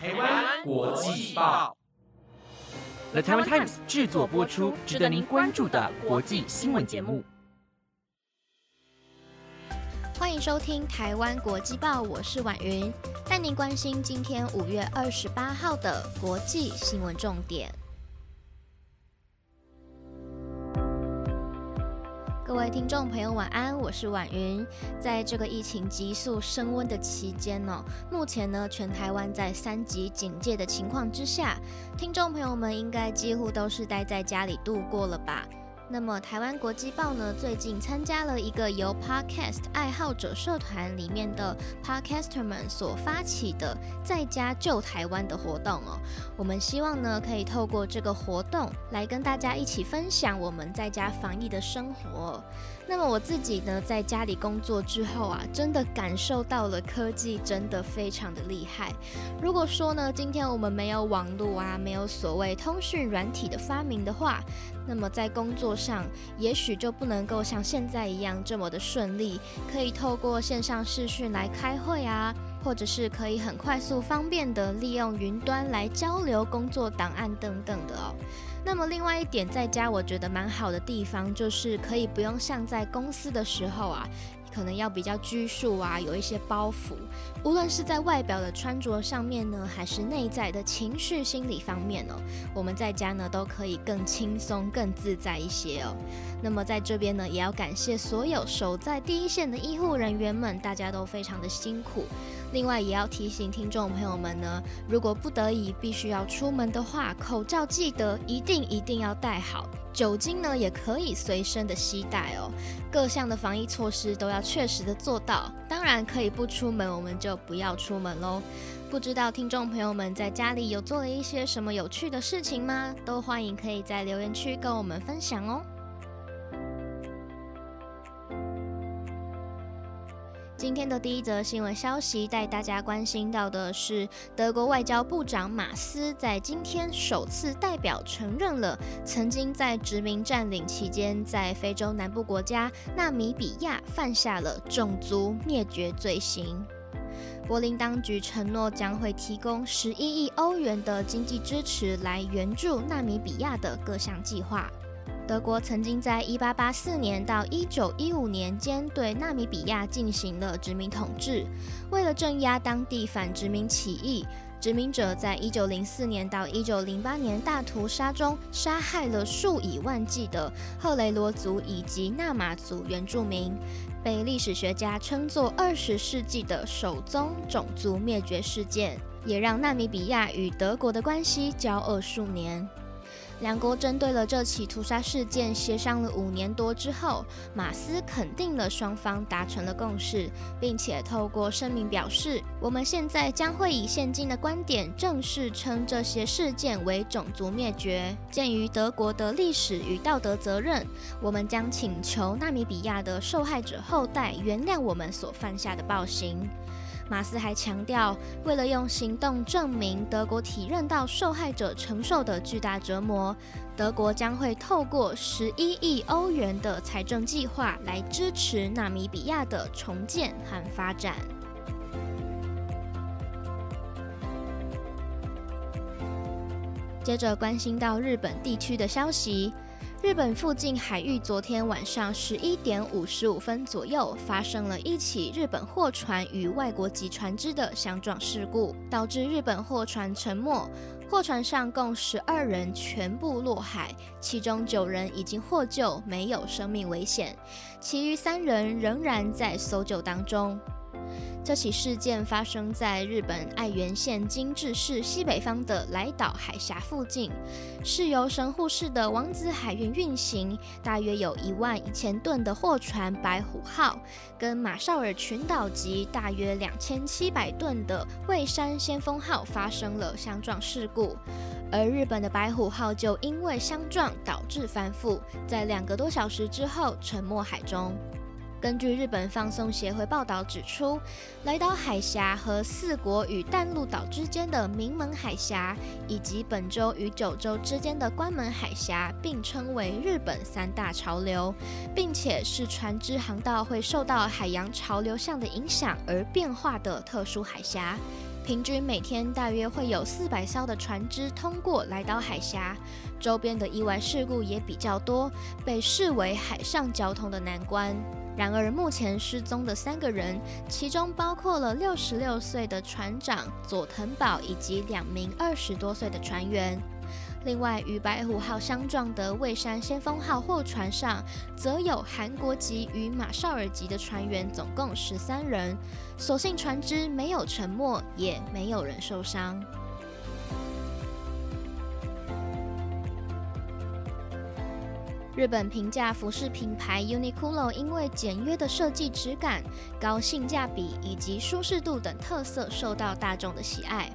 台湾国际报，The Taiwan Times 制作播出，值得您关注的国际新闻节目。欢迎收听台湾国际报，我是婉云，带您关心今天五月二十八号的国际新闻重点。各位听众朋友，晚安，我是婉云。在这个疫情急速升温的期间呢，目前呢，全台湾在三级警戒的情况之下，听众朋友们应该几乎都是待在家里度过了吧。那么，台湾国际报呢，最近参加了一个由 Podcast 爱好者社团里面的 Podcaster 们所发起的在家救台湾的活动哦。我们希望呢，可以透过这个活动来跟大家一起分享我们在家防疫的生活。那么我自己呢，在家里工作之后啊，真的感受到了科技真的非常的厉害。如果说呢，今天我们没有网络啊，没有所谓通讯软体的发明的话，那么在工作上也许就不能够像现在一样这么的顺利，可以透过线上视讯来开会啊，或者是可以很快速方便的利用云端来交流工作档案等等的哦。那么另外一点，在家我觉得蛮好的地方，就是可以不用像在公司的时候啊，可能要比较拘束啊，有一些包袱。无论是在外表的穿着上面呢，还是内在的情绪心理方面哦，我们在家呢都可以更轻松、更自在一些哦。那么在这边呢，也要感谢所有守在第一线的医护人员们，大家都非常的辛苦。另外也要提醒听众朋友们呢，如果不得已必须要出门的话，口罩记得一定一定要戴好，酒精呢也可以随身的携带哦。各项的防疫措施都要确实的做到。当然可以不出门，我们就不要出门喽。不知道听众朋友们在家里有做了一些什么有趣的事情吗？都欢迎可以在留言区跟我们分享哦。今天的第一则新闻消息，带大家关心到的是，德国外交部长马斯在今天首次代表承认了曾经在殖民占领期间，在非洲南部国家纳米比亚犯下了种族灭绝罪行。柏林当局承诺将会提供十一亿欧元的经济支持，来援助纳米比亚的各项计划。德国曾经在1884年到1915年间对纳米比亚进行了殖民统治。为了镇压当地反殖民起义，殖民者在一九零四年到一九零八年大屠杀中杀害了数以万计的赫雷罗族以及纳马族原住民，被历史学家称作二十世纪的首宗种族灭绝事件，也让纳米比亚与德国的关系交恶数年。两国针对了这起屠杀事件协商了五年多之后，马斯肯定了双方达成了共识，并且透过声明表示：“我们现在将会以现今的观点正式称这些事件为种族灭绝。鉴于德国的历史与道德责任，我们将请求纳米比亚的受害者后代原谅我们所犯下的暴行。”马斯还强调，为了用行动证明德国体认到受害者承受的巨大折磨，德国将会透过十一亿欧元的财政计划来支持纳米比亚的重建和发展。接着关心到日本地区的消息。日本附近海域昨天晚上十一点五十五分左右，发生了一起日本货船与外国籍船只的相撞事故，导致日本货船沉没，货船上共十二人全部落海，其中九人已经获救，没有生命危险，其余三人仍然在搜救当中。这起事件发生在日本爱媛县金治市西北方的来岛海峡附近，是由神户市的王子海运运行，大约有一万一千吨的货船白虎号，跟马绍尔群岛级大约两千七百吨的蔚山先锋号发生了相撞事故，而日本的白虎号就因为相撞导致翻覆，在两个多小时之后沉没海中。根据日本放送协会报道指出，来岛海峡和四国与淡路岛之间的名门海峡，以及本州与九州之间的关门海峡，并称为日本三大潮流，并且是船只航道会受到海洋潮流向的影响而变化的特殊海峡。平均每天大约会有四百艘的船只通过来岛海峡，周边的意外事故也比较多，被视为海上交通的难关。然而，目前失踪的三个人，其中包括了六十六岁的船长佐藤宝以及两名二十多岁的船员。另外，与白虎号相撞的蔚山先锋号货船上，则有韩国籍与马绍尔籍的船员，总共十三人。所幸船只没有沉没，也没有人受伤。日本平价服饰品牌 Uniqlo 因为简约的设计质感、高性价比以及舒适度等特色受到大众的喜爱。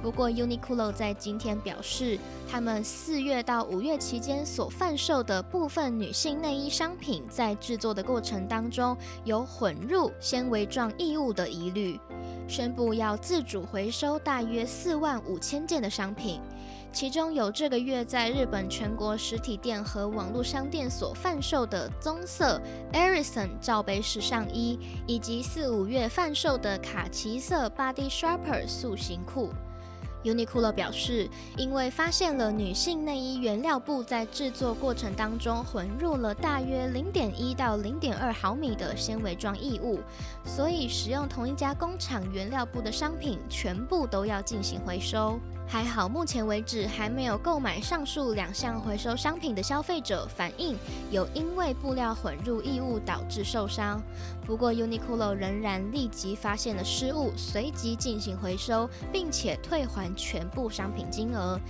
不过，Uniqlo 在今天表示，他们四月到五月期间所贩售的部分女性内衣商品，在制作的过程当中有混入纤维状异物的疑虑，宣布要自主回收大约四万五千件的商品。其中有这个月在日本全国实体店和网络商店所贩售的棕色 Arison 罩杯式上衣，以及四五月贩售的卡其色 Body Sharper 塑形裤。Uniqlo 表示，因为发现了女性内衣原料布在制作过程当中混入了大约零点一到零点二毫米的纤维状异物，所以使用同一家工厂原料布的商品全部都要进行回收。还好，目前为止还没有购买上述两项回收商品的消费者反映有因为布料混入异物导致受伤。不过，Uniqlo 仍然立即发现了失误，随即进行回收，并且退还全部商品金额。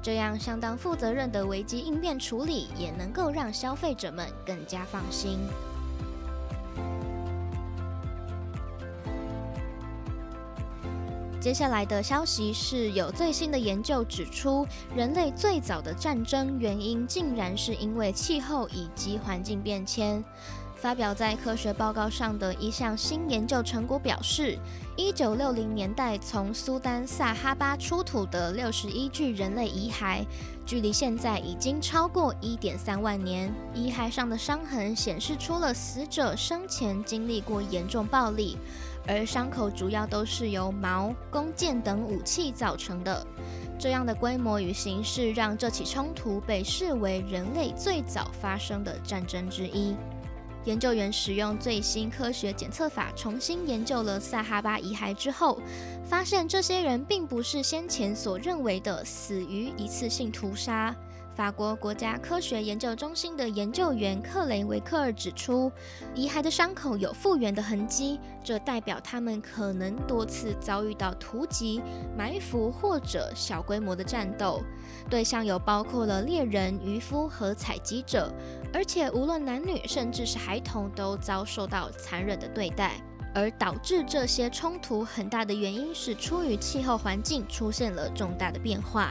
这样相当负责任的危机应变处理，也能够让消费者们更加放心。接下来的消息是有最新的研究指出，人类最早的战争原因竟然是因为气候以及环境变迁。发表在科学报告上的一项新研究成果表示，一九六零年代从苏丹萨哈巴出土的六十一具人类遗骸，距离现在已经超过一点三万年。遗骸上的伤痕显示出了死者生前经历过严重暴力。而伤口主要都是由矛、弓箭等武器造成的。这样的规模与形式，让这起冲突被视为人类最早发生的战争之一。研究员使用最新科学检测法，重新研究了萨哈巴遗骸之后，发现这些人并不是先前所认为的死于一次性屠杀。法国国家科学研究中心的研究员克雷维克尔指出，遗骸的伤口有复原的痕迹，这代表他们可能多次遭遇到突袭、埋伏或者小规模的战斗，对象有包括了猎人、渔夫和采集者，而且无论男女，甚至是孩童都遭受到残忍的对待。而导致这些冲突很大的原因是出于气候环境出现了重大的变化。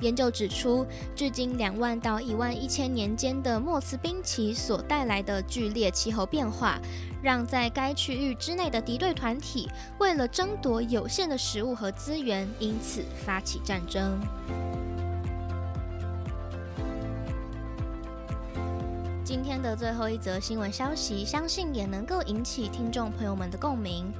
研究指出，至今两万到一万一千年间的莫茨冰期所带来的剧烈气候变化，让在该区域之内的敌对团体为了争夺有限的食物和资源，因此发起战争。今天的最后一则新闻消息，相信也能够引起听众朋友们的共鸣。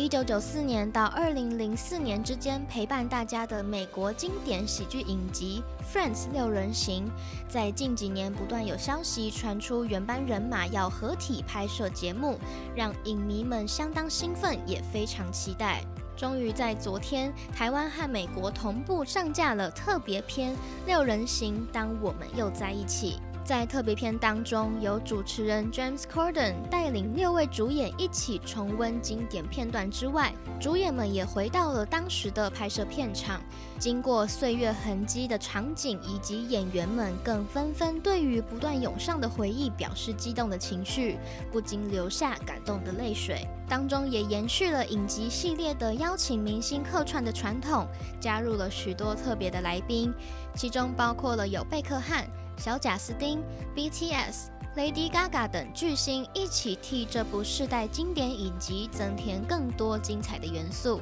一九九四年到二零零四年之间，陪伴大家的美国经典喜剧影集《Friends》六人行，在近几年不断有消息传出，原班人马要合体拍摄节目，让影迷们相当兴奋，也非常期待。终于在昨天，台湾和美国同步上架了特别篇《六人行》，当我们又在一起。在特别篇当中，由主持人 James Corden 带领六位主演一起重温经典片段之外，主演们也回到了当时的拍摄片场。经过岁月痕迹的场景以及演员们，更纷纷对于不断涌上的回忆表示激动的情绪，不禁流下感动的泪水。当中也延续了影集系列的邀请明星客串的传统，加入了许多特别的来宾，其中包括了有贝克汉。小贾斯汀、BTS、Lady Gaga 等巨星一起替这部世代经典影集增添更多精彩的元素。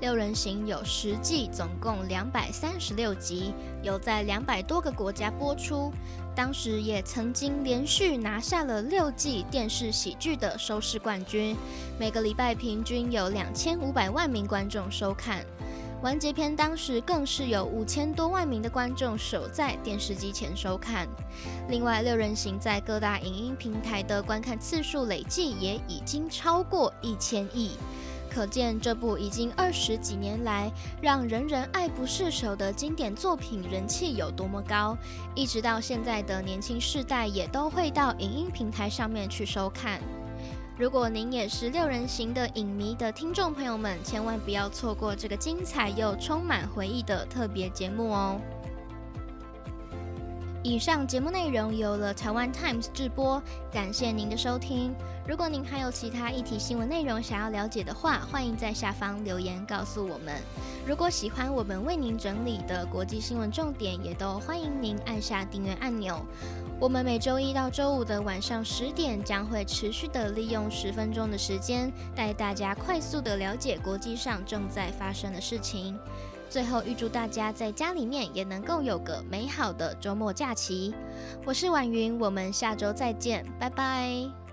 六人行有十季，总共两百三十六集，有在两百多个国家播出。当时也曾经连续拿下了六季电视喜剧的收视冠军，每个礼拜平均有两千五百万名观众收看。完结篇当时更是有五千多万名的观众守在电视机前收看。另外，六人行在各大影音平台的观看次数累计也已经超过一千亿。可见这部已经二十几年来让人人爱不释手的经典作品人气有多么高，一直到现在的年轻世代也都会到影音平台上面去收看。如果您也是六人行的影迷的听众朋友们，千万不要错过这个精彩又充满回忆的特别节目哦！以上节目内容由了台湾 Times 制播，感谢您的收听。如果您还有其他议题新闻内容想要了解的话，欢迎在下方留言告诉我们。如果喜欢我们为您整理的国际新闻重点，也都欢迎您按下订阅按钮。我们每周一到周五的晚上十点，将会持续的利用十分钟的时间，带大家快速的了解国际上正在发生的事情。最后，预祝大家在家里面也能够有个美好的周末假期。我是婉云，我们下周再见，拜拜。